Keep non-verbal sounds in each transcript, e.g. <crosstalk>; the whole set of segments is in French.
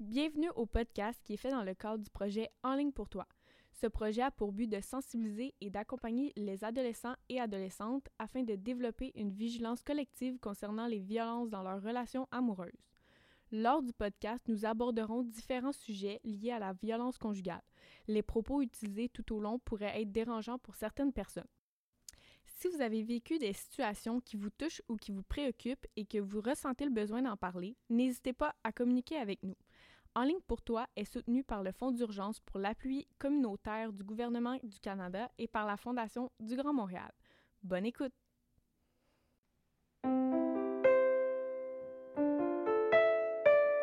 Bienvenue au podcast qui est fait dans le cadre du projet En ligne pour toi. Ce projet a pour but de sensibiliser et d'accompagner les adolescents et adolescentes afin de développer une vigilance collective concernant les violences dans leurs relations amoureuses. Lors du podcast, nous aborderons différents sujets liés à la violence conjugale. Les propos utilisés tout au long pourraient être dérangeants pour certaines personnes. Si vous avez vécu des situations qui vous touchent ou qui vous préoccupent et que vous ressentez le besoin d'en parler, n'hésitez pas à communiquer avec nous. En ligne pour toi est soutenu par le Fonds d'urgence pour l'appui communautaire du gouvernement du Canada et par la Fondation du Grand Montréal. Bonne écoute!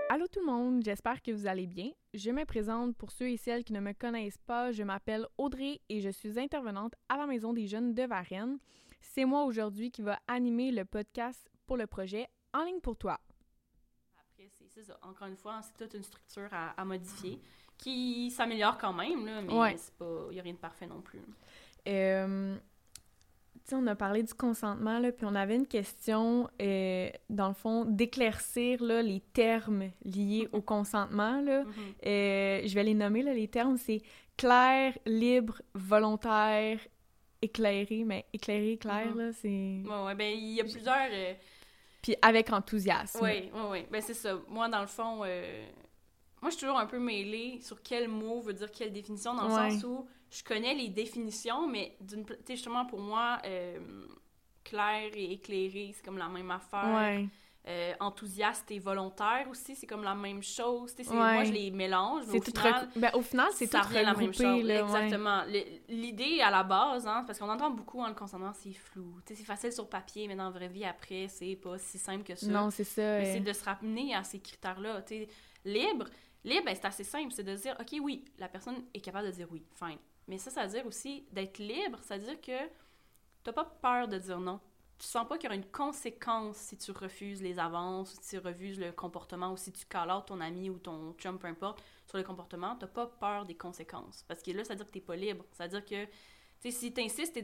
Allô tout le monde, j'espère que vous allez bien. Je me présente pour ceux et celles qui ne me connaissent pas. Je m'appelle Audrey et je suis intervenante à la Maison des Jeunes de Varennes. C'est moi aujourd'hui qui va animer le podcast pour le projet En ligne pour toi. Après, c'est ça. Encore une fois, c'est toute une structure à, modifier qui s'améliore quand même, là, mais il n'y a rien de parfait non plus. Euh, on a parlé du consentement, là, puis on avait une question, euh, dans le fond, d'éclaircir les termes liés au consentement. Là. Mm-hmm. Euh, je vais les nommer, là, les termes, c'est clair, libre, volontaire, éclairé, mais éclairé, clair, mm-hmm. là, c'est... Ouais, ben il y a plusieurs... Euh, puis avec enthousiasme. Oui, oui, oui. Ben c'est ça. Moi, dans le fond, moi, je suis toujours un peu mêlée sur quel mot veut dire quelle définition, dans le sens où je connais les définitions, mais justement pour moi, euh, clair et éclairé, c'est comme la même affaire. Euh, enthousiaste et volontaire aussi, c'est comme la même chose. Moi, je les mélange. Mais au, final, ben, au final, c'est tout la même chose. Exactement. L'idée à la base, hein, parce qu'on entend beaucoup en le concernant, c'est flou. C'est facile sur papier, mais dans la vraie vie, après, c'est pas si simple que ça. Non, c'est ça. C'est de se ramener à ces critères-là. Libre, libre, ben, c'est assez simple. C'est de dire, OK, oui, la personne est capable de dire oui, fine. Mais ça, ça veut dire aussi d'être libre, ça veut dire que t'as pas peur de dire non. Tu sens pas qu'il y aura une conséquence si tu refuses les avances, si tu refuses le comportement, ou si tu call ton ami ou ton chum, peu importe, sur le comportement, t'as pas peur des conséquences. Parce que là, ça veut dire que t'es pas libre. Ça veut dire que, tu sais, si t'insistes,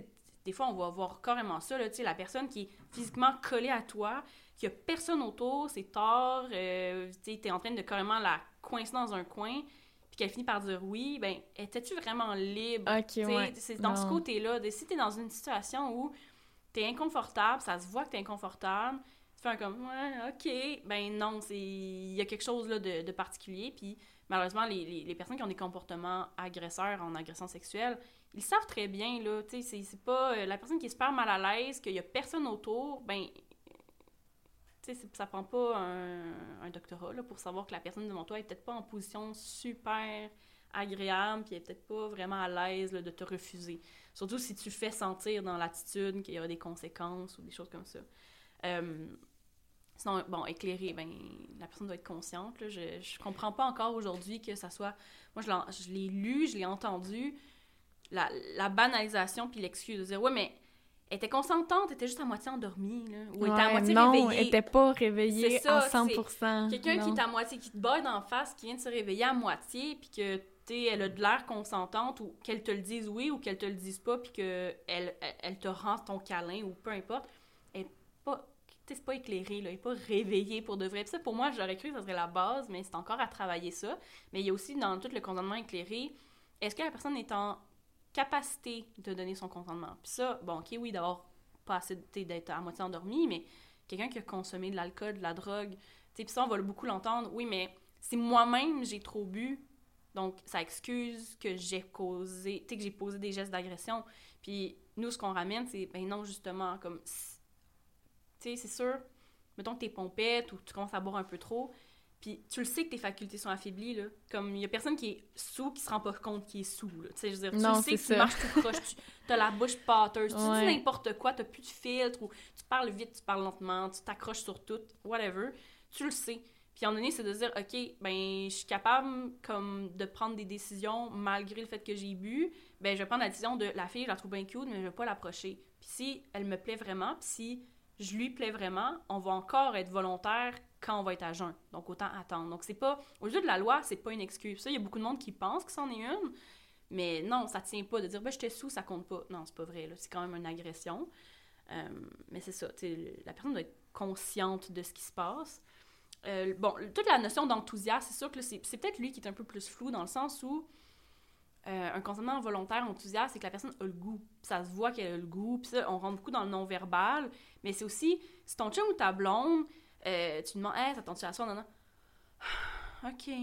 des fois, on va voir carrément ça, tu sais, la personne qui est physiquement collée à toi, qui a personne autour, c'est tard, euh, tu es en train de carrément la coincer dans un coin, qu'elle finit par dire oui, ben, étais-tu vraiment libre? Ok, C'est dans ce côté-là. Si t'es dans une situation où t'es inconfortable, ça se voit que t'es inconfortable, tu fais un comme, ouais, ok, ben non, il y a quelque chose là, de, particulier. Puis malheureusement, les, les, personnes qui ont des comportements agresseurs en agression sexuelle, ils savent très bien, là, tu sais, c'est pas euh, la personne qui est super mal à l'aise, qu'il y a personne autour, ben ça prend pas un, doctorat là, pour savoir que la personne devant toi est peut-être pas en position super agréable, puis elle est peut-être pas vraiment à l'aise de te refuser. Surtout si tu fais sentir dans l'attitude qu'il y aura des conséquences ou des choses comme ça. Euh, sinon, bon, éclairer, ben, la personne doit être consciente. Là. Je, je comprends pas encore aujourd'hui que ça soit... Moi, je l'ai lu, je l'ai entendu, la, la banalisation puis l'excuse de dire « Ouais, mais elle était consentante, elle était juste à moitié endormie, là. Ou elle était à moitié non, réveillée. elle était pas réveillée à 100%. Quelqu'un qui est à moitié, qui te bat d'en face, qui vient de se réveiller à moitié, puis que, elle a de l'air consentante, ou qu'elle te le dise oui, ou qu'elle te le dise pas, puis qu'elle elle, elle, te rend ton câlin, ou peu importe. Elle est pas... c'est pas éclairée, là. Elle est pas réveillée pour de vrai. Ça, pour moi, j'aurais cru que ça serait la base, mais c'est encore à travailler ça. Mais il y a aussi, dans tout le consentement éclairé, est-ce que la personne est en capacité de donner son consentement? Puis ça, bon, ok, oui, d'avoir pas assez d'être à moitié endormi, mais quelqu'un qui a consommé de l'alcool, de la drogue, tu puis ça, on va beaucoup l'entendre, oui, mais si moi-même j'ai trop bu, donc ça excuse que j'ai causé, tu sais, que j'ai posé des gestes d'agression. Puis nous, ce qu'on ramène, c'est, ben non, justement, comme, tu sais, c'est sûr, mettons que t'es pompette ou tu commences à boire un peu trop, puis tu le sais que tes facultés sont affaiblies, là. Comme il y a personne qui est sous qui se rend pas compte qu'il est sous, là. Tu sais, je veux dire, tu sais que tu marches tout croche, tu as la bouche pâteuse, tu dis n'importe quoi, t'as plus de filtre, ou tu parles vite, tu parles lentement, tu t'accroches sur tout, whatever. Tu le sais. Puis à un moment donné, c'est de dire, OK, ben, je suis capable, comme, de prendre des décisions malgré le fait que j'ai bu. Ben, je vais prendre la décision de la fille, je la trouve bien cute, mais je vais pas l'approcher. Puis si elle me plaît vraiment, puis si je lui plais vraiment, on va encore être volontaire quand on va être à jeun. Donc, autant attendre. Donc, c'est pas... Au lieu de la loi, c'est pas une excuse. Ça, il y a beaucoup de monde qui pense que c'en est une, mais non, ça tient pas de dire, ben, j'étais sous, ça compte pas. Non, c'est pas vrai. C'est quand même une agression. Euh, mais c'est ça. La personne doit être consciente de ce qui se passe. Euh, bon, toute la notion d'enthousiasme, c'est sûr que c'est peut-être lui qui est un peu plus flou dans le sens où euh, un consentement volontaire enthousiaste, c'est que la personne a le goût. ça se voit qu'elle a le goût. Puis ça, on rentre beaucoup dans le non-verbal. Mais c'est aussi, si ton chum ou ta blonde, euh, tu demandes, hey, t'attends-tu à soi? Non, non. <sighs> OK.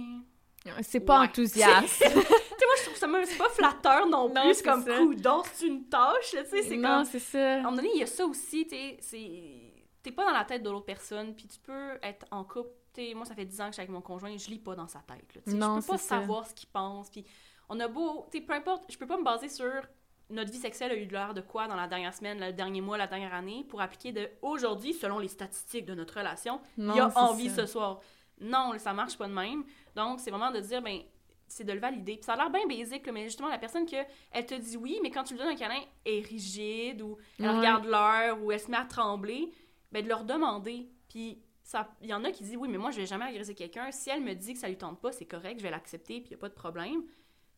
C'est pas enthousiaste. <laughs> tu sais, moi, je trouve ça même, c'est pas flatteur non plus. C'est comme, coudon, c'est une tâche, tu sais. C'est Non, c'est ça. À un moment donné, il y a ça aussi, tu sais. T'es pas dans la tête de l'autre personne, puis tu peux être en couple. moi, ça fait 10 ans que je suis avec mon conjoint, je lis pas dans sa tête. Là, non, je peux pas savoir ce qu'il pense. Puis on a beau, tu peu importe, je peux pas me baser sur notre vie sexuelle a eu de l'air de quoi dans la dernière semaine, le dernier mois, la dernière année, pour appliquer de aujourd'hui, selon les statistiques de notre relation, il y a envie ce soir. Non, ça marche pas de même. Donc, c'est vraiment de dire, ben, c'est de le valider. Puis ça a l'air bien basique, mais justement, la personne que elle te dit oui, mais quand tu lui donnes un câlin, elle est rigide, ou elle regarde l'heure, ou elle se met à trembler, ben, de leur demander. Puis il y en a qui disent oui, mais moi, je vais jamais agresser quelqu'un. Si elle me dit que ça lui tente pas, c'est correct, je vais l'accepter, puis il n'y a pas de problème.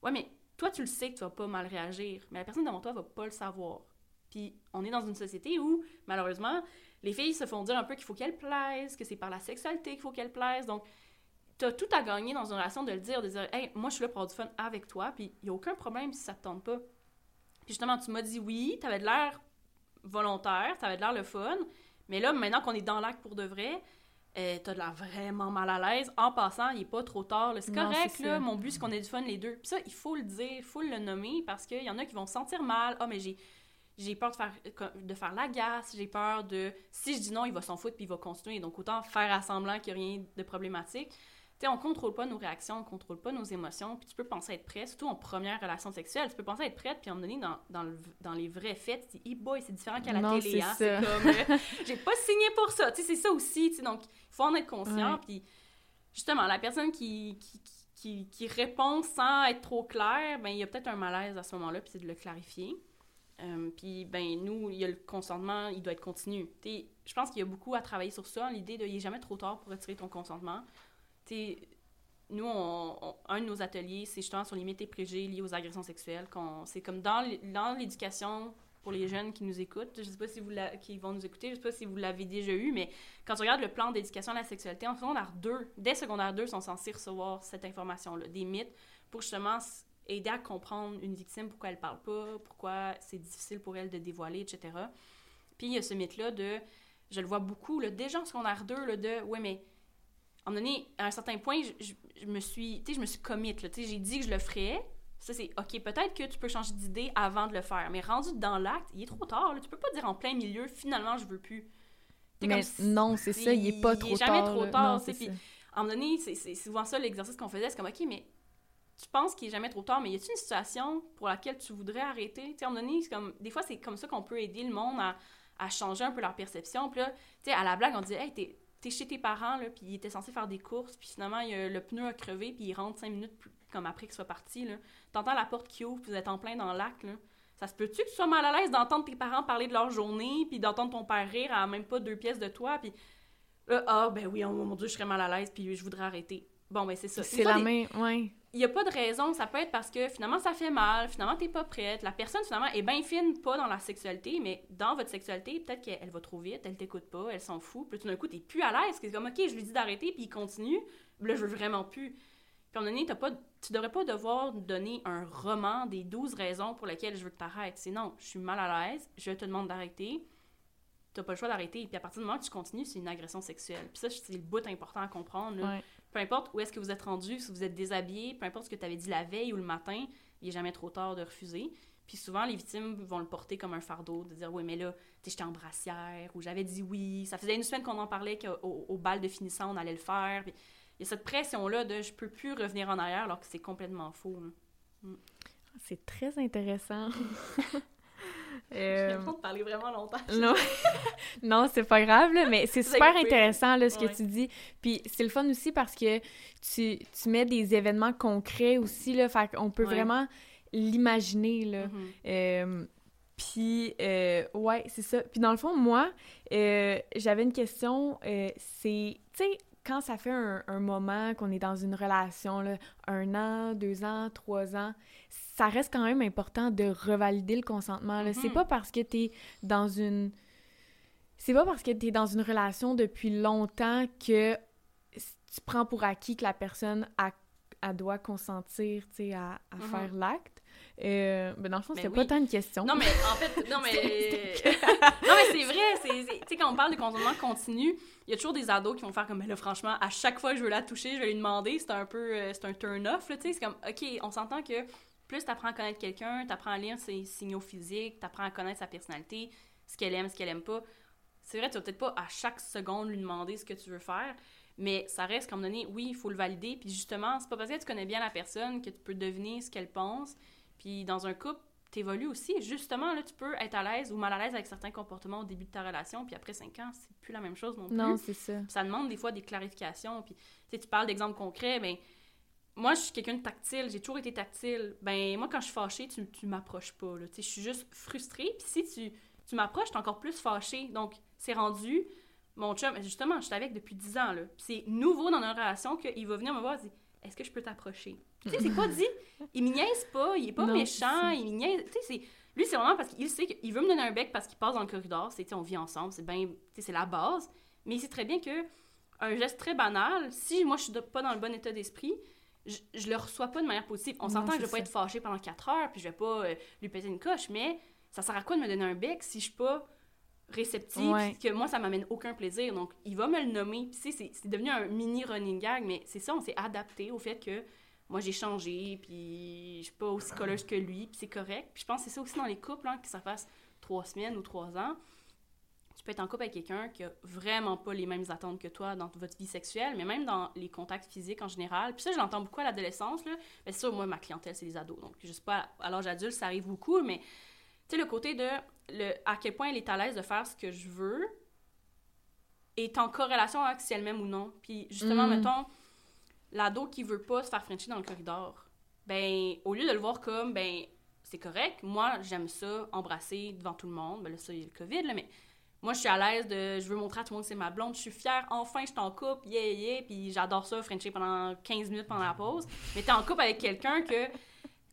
Ouais, mais toi, tu le sais que tu vas pas mal réagir, mais la personne devant toi va pas le savoir. Puis on est dans une société où, malheureusement, les filles se font dire un peu qu'il faut qu'elles plaisent, que c'est par la sexualité qu'il faut qu'elles plaisent. Donc, tu as tout à gagner dans une relation de le dire, de dire, hey, moi, je suis là pour avoir du fun avec toi, puis il n'y a aucun problème si ça te tente pas. Puis justement, tu m'as dit oui, tu avais de l'air volontaire, tu avais de l'air le fun, mais là, maintenant qu'on est dans l'acte pour de vrai, euh, t'as de l'air vraiment mal à l'aise. En passant, il est pas trop tard. C'est correct, là. Mon but, c'est qu'on ait du fun les deux. Puis ça, il faut le dire, il faut le nommer parce qu'il y en a qui vont se sentir mal. Ah, mais j'ai. J'ai peur de faire, de faire l'agace, j'ai peur de... Si je dis non, il va s'en foutre puis il va continuer. Donc, autant faire à semblant qu'il n'y a rien de problématique sais, on contrôle pas nos réactions, on contrôle pas nos émotions, puis tu peux penser être prêt, surtout en première relation sexuelle, tu peux penser être prête, puis à un moment donné, dans, dans, le, dans les vrais faits, tu dis, boy, c'est différent qu'à la télé, hein, c'est comme, euh, <laughs> j'ai pas signé pour ça, tu sais, c'est ça aussi, tu sais, donc, il faut en être conscient, puis justement, la personne qui, qui, qui, qui, répond sans être trop claire, ben il y a peut-être un malaise à ce moment-là, puis c'est de le clarifier. Euh, puis, ben, nous, il y a le consentement, il doit être continu. je pense qu'il y a beaucoup à travailler sur ça, l'idée de il n'est jamais trop tard pour retirer ton consentement nous, on, un de nos ateliers, c'est justement sur les mythes et préjugés liés aux agressions sexuelles. C'est comme dans l'éducation pour les jeunes qui nous écoutent. Je sais pas si vous qui vont nous écouter, je sais pas si vous l'avez déjà eu, mais quand tu regardes le plan d'éducation à la sexualité, en secondaire 2, dès secondaire 2, sont censés recevoir cette information-là, des mythes, pour justement aider à comprendre une victime, pourquoi elle parle pas, pourquoi c'est difficile pour elle de dévoiler, etc. Puis il y a ce mythe-là de, je le vois beaucoup, là, déjà en secondaire 2, là, de, ouais, mais à un donné, à un certain point, je, me suis, tu sais, je me suis commit, tu sais, j'ai dit que je le ferais. Ça, c'est OK, peut-être que tu peux changer d'idée avant de le faire. Mais rendu dans l'acte, il est trop tard. Là. Tu peux pas dire en plein milieu, finalement, je veux plus. Mais non, c'est ça, il est pas trop tard. Il est jamais trop tard. Puis, à un moment donné, c'est souvent ça l'exercice qu'on faisait. C'est comme, OK, mais tu penses qu'il est jamais trop tard, mais y a-t-il une situation pour laquelle tu voudrais arrêter? Tu sais, à un moment donné, comme, des fois, c'est comme ça qu'on peut aider le monde à, à, changer un peu leur perception. Puis là, tu sais, à la blague, on dit, hey, t'es chez tes parents, là, puis il était censé faire des courses, puis finalement, le pneu a crevé, puis il rentre cinq minutes plus, comme après qu'il soit parti, là. T'entends la porte qui ouvre, puis vous êtes en plein dans le lac, là. Ça se peut-tu que tu sois mal à l'aise d'entendre tes parents parler de leur journée, puis d'entendre ton père rire à même pas deux pièces de toi, puis là, ah, ben oui, oh mon Dieu, je serais mal à l'aise, puis je voudrais arrêter. Bon, ben c'est ça. C'est la main, ouais il n'y a pas de raison. Ça peut être parce que finalement, ça fait mal, finalement, t'es pas prête. La personne, finalement, est bien fine, pas dans la sexualité, mais dans votre sexualité, peut-être qu'elle va trop vite, elle t'écoute pas, elle s'en fout. Puis tout d'un coup, t'es plus à l'aise. C'est comme, OK, je lui dis d'arrêter, puis il continue. Là, je veux vraiment plus. Puis à un moment donné, pas, tu devrais pas devoir donner un roman des 12 raisons pour lesquelles je veux que t'arrêtes. C'est non, je suis mal à l'aise, je te demande d'arrêter. T'as pas le choix d'arrêter. Puis à partir du moment que tu continues, c'est une agression sexuelle. Puis ça, c'est le bout important à comprendre. Là peu importe où est-ce que vous êtes rendu, si vous êtes déshabillé, peu importe ce que tu avais dit la veille ou le matin, il n'est jamais trop tard de refuser. Puis souvent, les victimes vont le porter comme un fardeau, de dire Oui, mais là, j'étais en brassière, ou j'avais dit oui. Ça faisait une semaine qu'on en parlait qu'au au bal de finissant, on allait le faire. Puis il y a cette pression-là de je peux plus revenir en arrière alors que c'est complètement faux. Mm. C'est très intéressant. <laughs> J'ai l'impression de parler vraiment longtemps. <laughs> Non, <laughs> non c'est pas grave, mais c'est <laughs> super intéressant là, ce que tu dis. Puis c'est le fun aussi parce que tu, tu, mets des événements concrets aussi, là, fait qu'on peut vraiment l'imaginer, là. Mm-hmm. Euh, puis, euh, ouais, c'est ça. Puis dans le fond, moi, euh, j'avais une question, c'est, tu sais, quand ça fait un, un moment qu'on est dans une relation, là, un an, deux ans, trois ans, ça reste quand même important de revalider le consentement. Là. C'est mhm. pas parce que t'es dans une... C'est pas parce que t'es dans une relation depuis longtemps que tu prends pour acquis que la personne a, doit consentir, tu sais, à, à Mhm. faire l'acte. Euh, ben dans le fond, Ben c'était oui. pas tant une question. Non, mais en fait, non, mais. <laughs> <laughs> Non, mais c'est vrai, Tu sais, quand on parle de consentement continu, il y a toujours des ados qui vont faire comme, mais là, franchement, à chaque fois que je veux la toucher, je vais lui demander. C'est un peu. euh, c'est un turn-off, là, tu sais. C'est comme, OK, on s'entend que plus t'apprends à connaître quelqu'un, t'apprends à lire ses signaux physiques, t'apprends à connaître sa personnalité, ce qu'elle aime, ce qu'elle aime pas. C'est vrai, tu vas peut-être pas à chaque seconde lui demander ce que tu veux faire, mais ça reste comme donné, oui, il faut le valider. Puis justement, c'est pas parce que tu connais bien la personne que tu peux deviner ce qu'elle pense. Puis dans un couple, t'évolues aussi. Justement, là, tu peux être à l'aise ou mal à l'aise avec certains comportements au début de ta relation, puis après cinq ans, c'est plus la même chose non plus. Non, c'est ça. Puis ça demande des fois des clarifications. Puis, tu sais, tu parles d'exemples concrets, ben moi, je suis quelqu'un de tactile, j'ai toujours été tactile. Ben, moi, quand je suis fâchée, tu, tu m'approches pas, là. Tu sais, je suis juste frustrée. Puis si tu, tu m'approches, t'es encore plus fâchée. Donc, c'est rendu, mon chum, justement, je suis avec depuis 10 ans, là. Puis c'est nouveau dans notre relation qu'il va venir me voir et Est-ce que je peux t'approcher? Tu sais, c'est pas dit. Il me niaise pas, il est pas Non, méchant, il me niaise. Tu sais, c'est. Lui, c'est vraiment parce qu'il sait qu'il veut me donner un bec parce qu'il passe dans le corridor. C'est, on vit ensemble, c'est bien. Tu sais, c'est la base. Mais il sait très bien que un geste très banal, si moi je suis pas dans le bon état d'esprit, je, je le reçois pas de manière positive. On s'entend que je vais pas être fâchée pendant 4 heures, puis je vais pas euh, lui péter une coche, mais ça sert à quoi de me donner un bec si je suis pas Ouais. puis que moi ça m'amène aucun plaisir. Donc il va me le nommer, puis c'est c'est devenu un mini running gag, mais c'est ça, on s'est adapté au fait que moi j'ai changé, puis je suis pas aussi colleuse que lui, puis c'est correct. Puis je pense que c'est ça aussi dans les couples, hein, que ça fasse trois semaines ou trois ans. Tu peux être en couple avec quelqu'un qui a vraiment pas les mêmes attentes que toi dans votre vie sexuelle, mais même dans les contacts physiques en général. Puis ça, je l'entends beaucoup à l'adolescence. là. Mais c'est sûr, moi, ma clientèle, c'est les ados. Donc, je sais pas, à l'âge adulte, ça arrive beaucoup, mais tu sais, le côté de le, à quel point elle est à l'aise de faire ce que je veux est en corrélation avec si elle m'aime ou non. Puis justement, Mm. mettons, l'ado qui veut pas se faire frencher dans le corridor, ben, au lieu de le voir comme, ben, c'est correct, moi, j'aime ça, embrasser devant tout le monde. Ben là, ça, il y a le COVID, là, mais moi, je suis à l'aise de. Je veux montrer à tout le monde que c'est ma blonde. Je suis fière, enfin, je suis en couple, yeah, yeah. Puis j'adore ça, Frencher pendant 15 minutes pendant la pause. Mais t'es en couple avec quelqu'un que.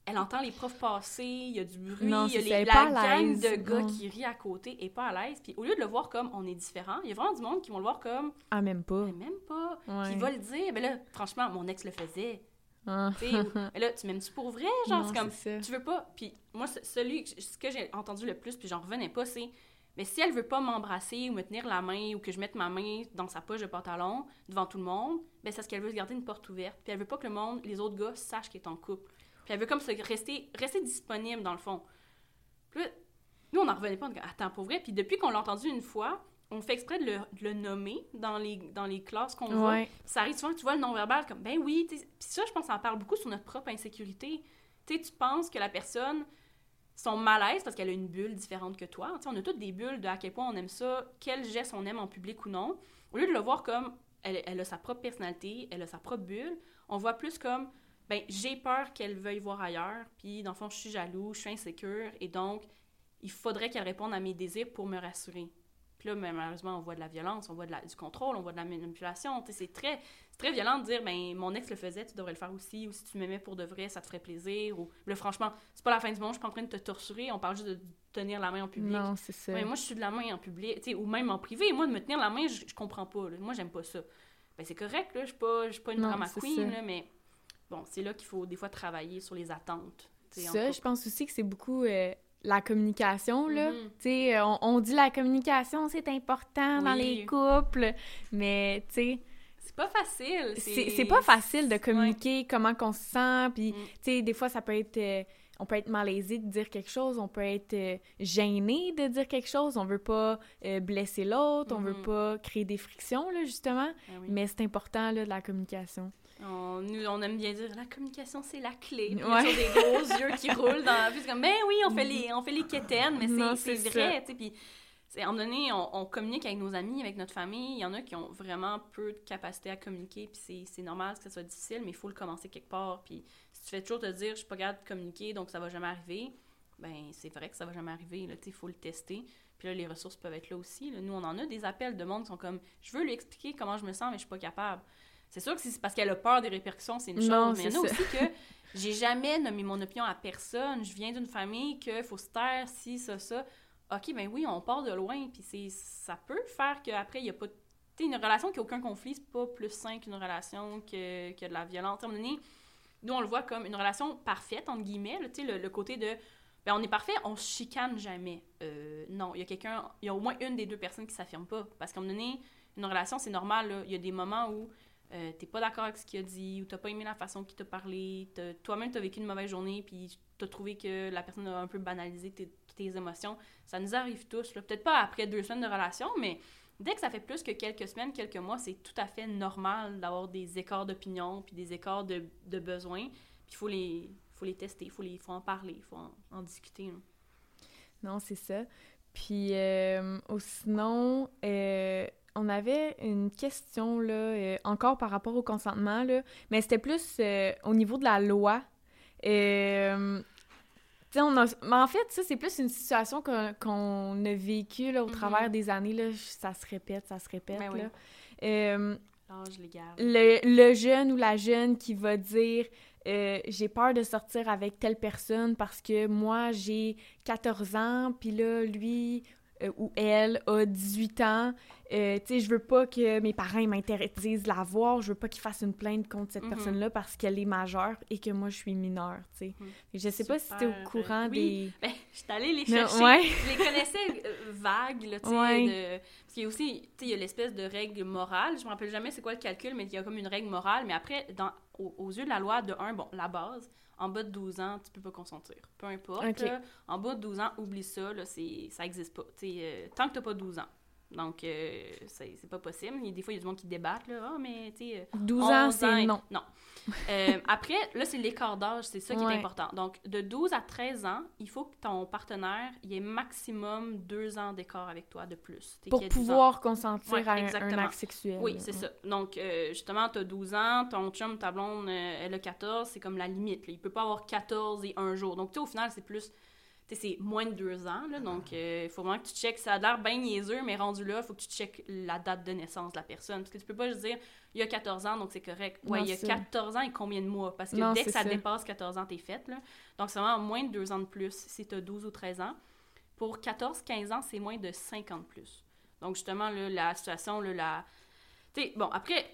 Elle entend les profs passer, il y a du bruit, Non, il y a les- la gang de gars non. qui rit à côté et pas à l'aise. Puis au lieu de le voir comme on est différent, il y a vraiment du monde qui vont le voir comme Ah, même pas. mais même pas. Ouais. Qui va le dire. Ben là, franchement, mon ex le faisait. Ah. Tu sais, ou- <laughs> mais là, tu m'aimes-tu pour vrai? Genre, c'est comme ça. tu veux pas? Puis moi, celui, que- ce que j'ai entendu le plus, puis j'en revenais pas, c'est mais si elle veut pas m'embrasser ou me tenir la main ou que je mette ma main dans sa poche de pantalon devant tout le monde, ben c'est parce qu'elle veut se garder une porte ouverte. Puis elle veut pas que le monde, les autres gars, sachent qu'elle est en couple. Puis elle veut comme se rester, rester disponible dans le fond. Puis là, nous, on n'en revenait pas. On dit, Attends, pour vrai? Puis depuis qu'on l'a entendu une fois, on fait exprès de le, de le nommer dans les, dans les classes qu'on voit. Ouais. Ça arrive souvent que tu vois le non-verbal comme ben oui, puis ça, je pense, ça en parle beaucoup sur notre propre insécurité. Tu sais, tu penses que la personne, son malaise parce qu'elle a une bulle différente que toi. Tu sais, on a toutes des bulles de à quel point on aime ça, quel geste on aime en public ou non. Au lieu de le voir comme elle, elle a sa propre personnalité, elle a sa propre bulle, on voit plus comme ben j'ai peur qu'elle veuille voir ailleurs, puis dans le fond, je suis jaloux, je suis insécure, et donc il faudrait qu'elle réponde à mes désirs pour me rassurer. Puis là, mais malheureusement, on voit de la violence, on voit de la- du contrôle, on voit de la manipulation. C'est très, très violent de dire, ben, mon ex le faisait, tu devrais le faire aussi, ou si tu m'aimais pour de vrai, ça te ferait plaisir. Ou là, franchement, c'est pas la fin du monde, je suis pas en train de te torturer, on parle juste de tenir la main en public. Non, c'est ça. Ouais, moi, je suis de la main en public, ou même en privé. Moi, de me tenir la main, je, je comprends pas. là. Moi, j'aime pas ça. Ben, c'est correct, là, je suis pas, pas une Non, drama queen, là, mais bon, c'est là qu'il faut des fois travailler sur les attentes. Ça, je pense aussi que c'est beaucoup euh, la communication, là. Mhm. Tu sais, on, on dit la communication, c'est important dans les couples, mais tu sais, C'est pas facile. c'est pas facile de Ouais. communiquer comment qu'on se sent, puis Mm. tu sais, des fois, ça peut être... euh, on peut être malaisé de dire quelque chose, on peut être euh, gêné de dire quelque chose, on veut pas euh, blesser l'autre, on veut Mhm. pas créer des frictions, là, justement, Ah oui. mais c'est important, là, de la communication. On, nous, on aime bien dire la communication, c'est la clé. Puis Il y Ouais. des gros <laughs> yeux qui roulent dans comme, ben oui, on fait les, on fait les quétaines, mais c'est vrai. Puis, à un moment donné, on, on communique avec nos amis, avec notre famille. Il y en a qui ont vraiment peu de capacité à communiquer. Puis c'est- c'est normal que ça soit difficile, mais il faut le commencer quelque part. Puis si tu fais toujours te dire, je suis pas capable de communiquer, donc ça va jamais arriver, ben c'est vrai que ça va jamais arriver. Il faut le tester. Puis là, les ressources peuvent être là aussi. là. Nous, on en a des appels de monde qui sont comme, je veux lui expliquer comment je me sens, mais je suis pas capable. C'est sûr que c'est parce qu'elle a peur des répercussions, c'est une chose. Non, mais il y c'est en a ça. aussi que <laughs> j'ai jamais nommé mon opinion à personne. Je viens d'une famille qu'il faut se taire, si, ça, ça. OK, ben oui, on part de loin, puis c'est ça peut faire qu'après, il n'y a pas Tu une relation qui n'a aucun conflit, c'est pas plus sain qu'une relation que, que de la violence. À un moment donné, nous, on le voit comme une relation parfaite, entre guillemets, le, le, côté de ben, on est parfait, on se chicane jamais. Euh, non, il y a quelqu'un, il y a au moins une des deux personnes qui s'affirme pas. Parce qu'à un moment donné, une relation, c'est normal, il y a des moments où euh, t'es pas d'accord avec ce qu'il a dit, ou t'as pas aimé la façon qu'il t'a parlé, toi-même t'as vécu une mauvaise journée, puis t'as trouvé que la personne a un peu banalisé tes, émotions. Ça nous arrive tous, peut-être pas après deux semaines de relation, mais dès que ça fait plus que quelques semaines, quelques mois, c'est tout à fait normal d'avoir des écarts d'opinion, puis des écarts de, besoins, puis il faut les, faut les tester, il faut, faut en parler, il faut en, discuter. Non, c'est ça. Puis, euh, sinon, euh, on avait une question, là, euh, encore par rapport au consentement, là, mais c'était plus euh, au niveau de la loi. Euh, on a... Mais en fait, ça, c'est plus une situation qu'on a vécue là, au mm-hmm. travers des années. Là, ça se répète, ça se répète. Ben là. le, le, jeune ou la jeune qui va dire j'ai peur de sortir avec telle personne parce que moi, j'ai 14 ans, puis là, lui ou elle a 18 ans, euh, tu sais, je veux pas que mes parents m'interdisent de la voir, je veux pas qu'ils fassent une plainte contre cette mhm. personne-là parce qu'elle est majeure et que moi je suis mineure, tu sais. Mhm. Je sais pas si tu es au courant oui. des. Ben, je suis allée les chercher. Je les connaissais euh, vagues, là, tu sais. De... Parce qu'il y a aussi, tu sais, il y a l'espèce de règle morale. Je me rappelle jamais c'est quoi le calcul, mais il y a comme une règle morale. Mais après, dans, aux, yeux de la loi, de un, bon, la base, en bas de 12 ans, tu peux pas consentir. Peu importe. en bas de 12 ans, oublie ça, là, ça existe pas. Tu euh, tant que t'as pas 12 ans. Donc, euh, c'est pas possible. Il y a des fois, il y a du monde qui débattent, là. Ah, mais, tu sais... 12 euh, ans, c'est non. Non. Euh, après, là, c'est l'écart d'âge, c'est ça qui est important. Donc, de 12 à 13 ans, il faut que ton partenaire il ait maximum deux ans d'écart avec toi de plus. Pour pouvoir consentir à un, acte sexuel. Oui, c'est ça. Donc, justement, tu as 12 ans, ton chum, ta blonde, elle a 14, c'est comme la limite. Là. Il peut pas avoir 14 et un jour. Donc, tu sais, au final, c'est plus c'est moins de deux ans, là, donc il euh, faut vraiment que tu checkes. Ça a l'air bien niaiseux, mais rendu là, il faut que tu checkes la date de naissance de la personne. Parce que tu peux pas juste dire, il y a 14 ans, donc c'est correct. Ouais, il y a 14 ans et combien de mois? Parce que dès que ça, dépasse 14 ans, t'es faite, là. Donc c'est vraiment moins de deux ans de plus si tu as 12 ou 13 ans. Pour 14-15 ans, c'est moins de 50 plus. Donc justement, là, la situation, là, la... sais, bon, après,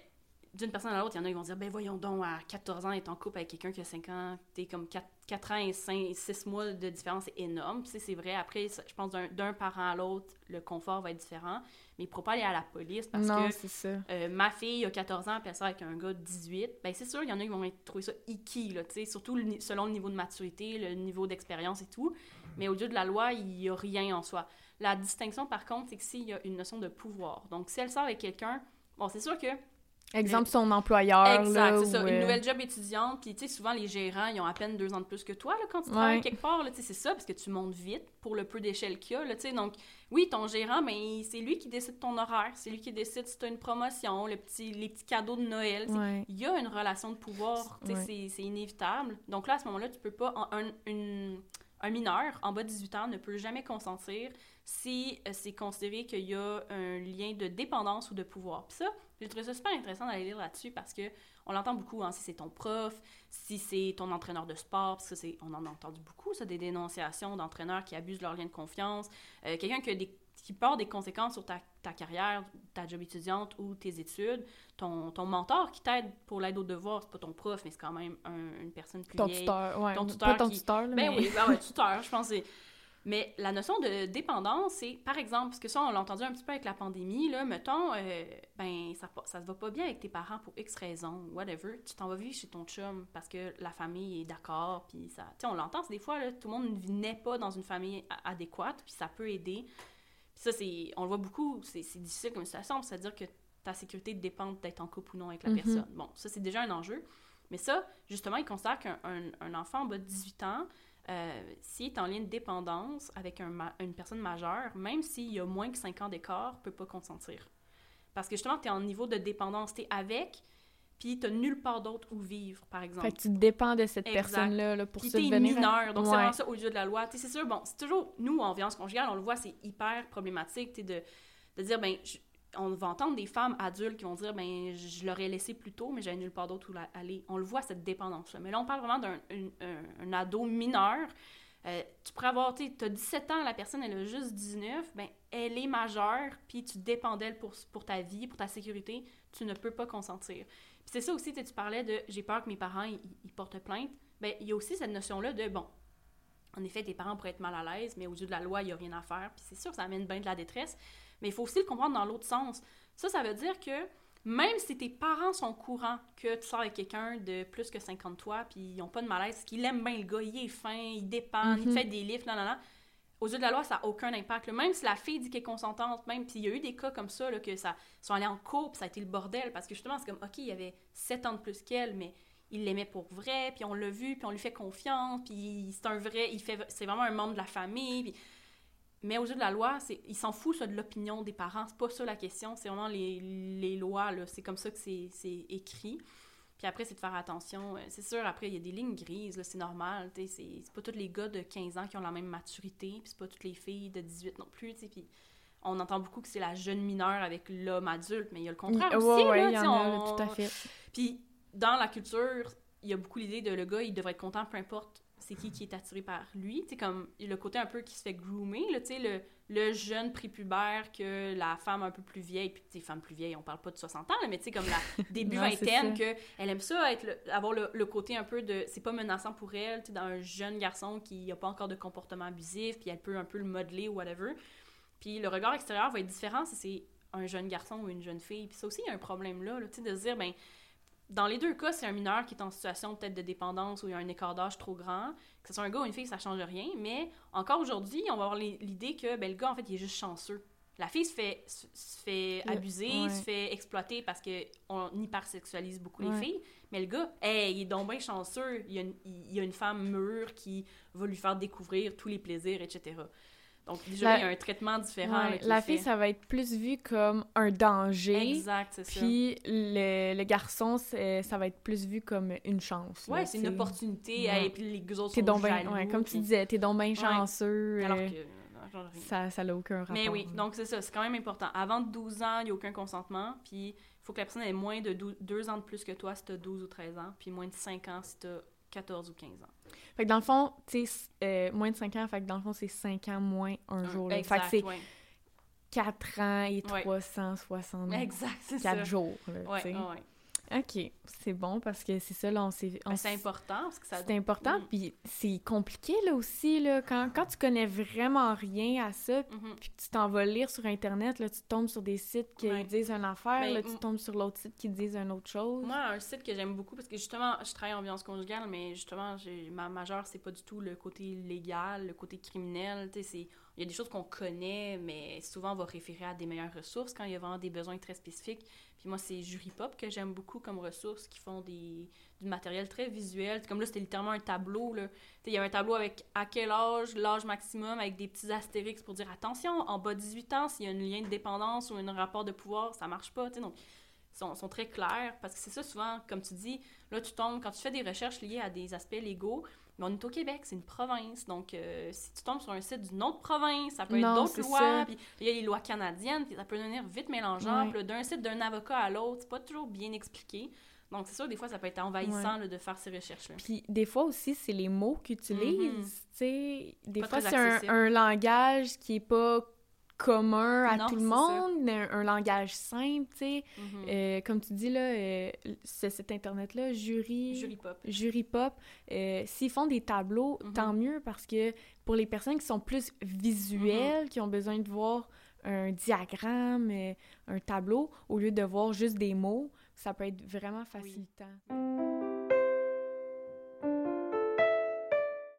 d'une personne à l'autre, il y en a qui vont dire ben voyons donc, à 14 ans, être en couple avec quelqu'un qui a 5 ans, t'es comme 4, 4 ans et 5, 6 mois de différence, c'est énorme. Puis c'est vrai, après, je pense d'un parent à l'autre, le confort va être différent. Mais il ne faut pas aller à la police parce que euh, ma fille a 14 ans, puis elle sort avec un gars de 18. Ben c'est sûr, il y en a qui vont trouver ça icky, là, surtout selon le niveau de maturité, le niveau d'expérience et tout. Mais au lieu de la loi, il n'y a rien en soi. La distinction, par contre, c'est que s'il y a une notion de pouvoir. Donc, si elle sort avec quelqu'un, bon, c'est sûr que Exemple, son employeur. Exact, c'est ça. Une nouvelle job étudiante. Puis, tu sais, souvent, les gérants, ils ont à peine deux ans de plus que toi, là, quand tu travailles quelque part. Tu sais, c'est ça, parce que tu montes vite pour le peu d'échelle qu'il y a, là, tu sais. Donc, oui, ton gérant, mais c'est lui qui décide ton horaire. C'est lui qui décide si tu as une promotion, le petit, les petits cadeaux de Noël. Il y a une relation de pouvoir. Tu sais, c'est inévitable. Donc là, à ce moment-là, tu peux pas... Un, une, un mineur en bas de 18 ans ne peut jamais consentir si euh, c'est considéré qu'il y a un lien de dépendance ou de pouvoir. Puis ça, j'ai trouvé ça super intéressant d'aller lire là-dessus parce que on l'entend beaucoup, hein, si c'est ton prof, si c'est ton entraîneur de sport, parce que c'est, on en a entendu beaucoup, ça, des dénonciations d'entraîneurs qui abusent de leur lien de confiance, euh, quelqu'un qui, a des, qui porte des conséquences sur ta, ta, carrière, ta job étudiante ou tes études, ton, ton mentor qui t'aide pour l'aide aux devoirs, c'est pas ton prof, mais c'est quand même une personne plus ton vieille. Tuteur, ouais. Ton tuteur, pas ton tuteur, ben mais... oui, ben ouais, tuteur, je pense mais la notion de dépendance, c'est, par exemple, parce que ça, on l'a entendu un petit peu avec la pandémie, là, mettons, euh, ben, ça, ça se va pas bien avec tes parents pour X raisons, whatever, tu t'en vas vivre chez ton chum parce que la famille est d'accord, puis ça... Tu sais, on l'entend, des fois, là, tout le monde ne naît pas dans une famille adéquate, puis ça peut aider. Puis ça, c'est... On le voit beaucoup, c'est difficile comme situation, c'est-à-dire que ta sécurité dépend d'être en couple ou non avec la mm-hmm. personne. Bon, ça, c'est déjà un enjeu. Mais ça, justement, il considère qu'un un, enfant en bas de 18 ans euh, s'il est en lien de dépendance avec une personne majeure, même s'il y a moins que 5 ans d'écart, ne peut pas consentir. Parce que justement, tu es en niveau de dépendance, tu es avec, puis tu nulle part d'autre où vivre, par exemple. Fait que tu dépends de cette personne-là là, pour. Puis mineur, donc c'est vraiment ça au lieu de la loi. c'est sûr, bon, c'est toujours, nous, en violence conjugale, on le voit, c'est hyper problématique, de, de dire, ben, on va entendre des femmes adultes qui vont dire ben je l'aurais laissé plus tôt mais j'avais nulle part d'autre où aller. On le voit cette dépendance là mais là on parle vraiment d'un un, ado mineur. Euh, tu pourrais avoir, tu as 17 ans, la personne, elle a juste 19, ben, elle est majeure, puis tu dépends d'elle pour, pour ta vie, pour ta sécurité, tu ne peux pas consentir. Puis c'est ça aussi, tu parlais de j'ai peur que mes parents, ils, portent plainte. Ben, il y a aussi cette notion-là de, bon, en effet, tes parents pourraient être mal à l'aise, mais au yeux de la loi, il n'y a rien à faire, puis c'est sûr ça amène bien de la détresse, mais il faut aussi le comprendre dans l'autre sens. Ça, ça veut dire que même si tes parents sont courants que tu sors avec quelqu'un de plus que 50 toi, puis ils n'ont pas de malaise, qu'ils aiment bien le gars, il est fin, il dépend, il mhm. fait des livres, non, non, non, aux yeux de la loi, ça n'a aucun impact. Même si la fille dit qu'elle est consentante, même, puis il y a eu des cas comme ça, là, que ça sont allés en couple, ça a été le bordel, parce que justement, c'est comme, OK, il y avait 7 ans de plus qu'elle, mais il l'aimait pour vrai, puis on l'a vu, puis on lui fait confiance, puis c'est un vrai, il fait, c'est vraiment un membre de la famille, puis mais au jeu de la loi, il s'en fout ça, de l'opinion des parents. C'est pas ça la question. C'est vraiment les, les lois. C'est comme ça que c'est écrit. Puis après, c'est de faire attention. Euh, c'est sûr, après, il y a des lignes grises. C'est normal. C'est pas tous les gars de 15 ans qui ont la même maturité. Puis c'est pas toutes les filles de 18 non plus. Puis on entend beaucoup que c'est la jeune mineure avec l'homme adulte. Mais il y a le contraire aussi. là, y en a, tout à fait. Puis dans la culture, il y a beaucoup l'idée de le gars, il devrait être content peu importe c'est qui qui est attiré par lui. Tu comme le côté un peu qui se fait groomer, tu sais, le, le jeune prépubère que la femme un peu plus vieille, puis tu femme plus vieille, on parle pas de 60 ans, mais tu sais, comme la <laughs> début vingtaine, que elle aime ça, être avoir le, côté un peu de, c'est pas menaçant pour elle, tu sais, dans un jeune garçon qui a pas encore de comportement abusif, puis elle peut un peu le modeler ou whatever. Puis le regard extérieur va être différent si c'est un jeune garçon ou une jeune fille. Puis ça aussi, il y a un problème là, tu sais, de se dire, ben dans les deux cas, c'est un mineur qui est en situation peut-être de dépendance ou il y a un écart d'âge trop grand. Que ce soit un gars ou une fille, ça change rien. Mais encore aujourd'hui, on va avoir l'idée que ben, le gars, en fait, il est juste chanceux. La fille se fait, se fait abuser, se fait exploiter parce qu'on hypersexualise beaucoup les filles. Mais le gars, hey, il est donc bien chanceux. Il y, a une, il y a une femme mûre qui va lui faire découvrir tous les plaisirs, etc. Donc, déjà, il y a un traitement différent. la fille, ça va être plus vu comme un danger. Exact, c'est ça. Puis le, le garçon, ça va être plus vu comme une chance. Ouais, c'est une opportunité. Et puis les autres sont donc ouais, Comme tu disais, t'es donc bien chanceux. Alors euh, que... Ça, ça n'a aucun rapport. Mais oui, donc c'est ça, c'est quand même important. Avant 12 ans, il n'y a aucun consentement, puis il faut que la personne ait moins de 2 ans de plus que toi si tu as 12 ou 13 ans, puis moins de 5 ans si tu as 14 ou 15 ans. Fait que dans le fond, tu sais, euh, moins de 5 ans, fait que dans le fond, c'est 5 ans moins un jour. Exact, fait que c'est 4 ans et 364 jours. Là, ouais, ouais. OK, c'est bon parce que c'est ça, là, on s'est... Ben, c'est important parce que ça... C'est important, mm. puis c'est compliqué, là, aussi, là, quand, quand tu connais vraiment rien à ça, mm-hmm. puis que tu t'en vas lire sur Internet, là, tu tombes sur des sites qui disent une affaire, ben, là, tu tombes sur l'autre site qui disent une autre chose. Moi, un site que j'aime beaucoup, parce que justement, je travaille en violence conjugale, mais justement, ma majeure, c'est pas du tout le côté légal, le côté criminel, tu sais, c'est il y a des choses qu'on connaît, mais souvent on va référer à des meilleures ressources quand il y a vraiment des besoins très spécifiques. Puis moi, c'est Jury Pop que j'aime beaucoup comme ressources qui font du matériel très visuel. Comme là, c'était littéralement un tableau. Il y a un tableau avec à quel âge, l'âge maximum, avec des petits astérix pour dire attention, en bas de 18 ans, s'il y a un lien de dépendance ou un rapport de pouvoir, ça marche pas. Donc, ils sont, sont très clairs parce que c'est ça souvent, comme tu dis, là, tu tombes, quand tu fais des recherches liées à des aspects légaux, mais on est au Québec, c'est une province. Donc, euh, si tu tombes sur un site d'une autre province, ça peut être d'autres lois. Puis il y a les lois canadiennes, puis ça peut devenir vite mélangeable. D'un site d'un avocat à l'autre, c'est pas toujours bien expliqué. Donc, c'est sûr, des fois, ça peut être envahissant de faire ces recherches-là. Puis, des fois aussi, c'est les mots qu'ils utilisent. Mhm. Tu sais, des fois, c'est un, un, langage qui est pas commun à tout le monde, un, langage simple, tu sais. Mhm. Euh, comme tu dis, là, euh, cet Internet-là, Jury... Jury Pop. Jury Pop. Euh, s'ils font des tableaux, mhm. tant mieux, parce que pour les personnes qui sont plus visuelles, mhm. qui ont besoin de voir un diagramme, un tableau, au lieu de voir juste des mots, ça peut être vraiment facilitant.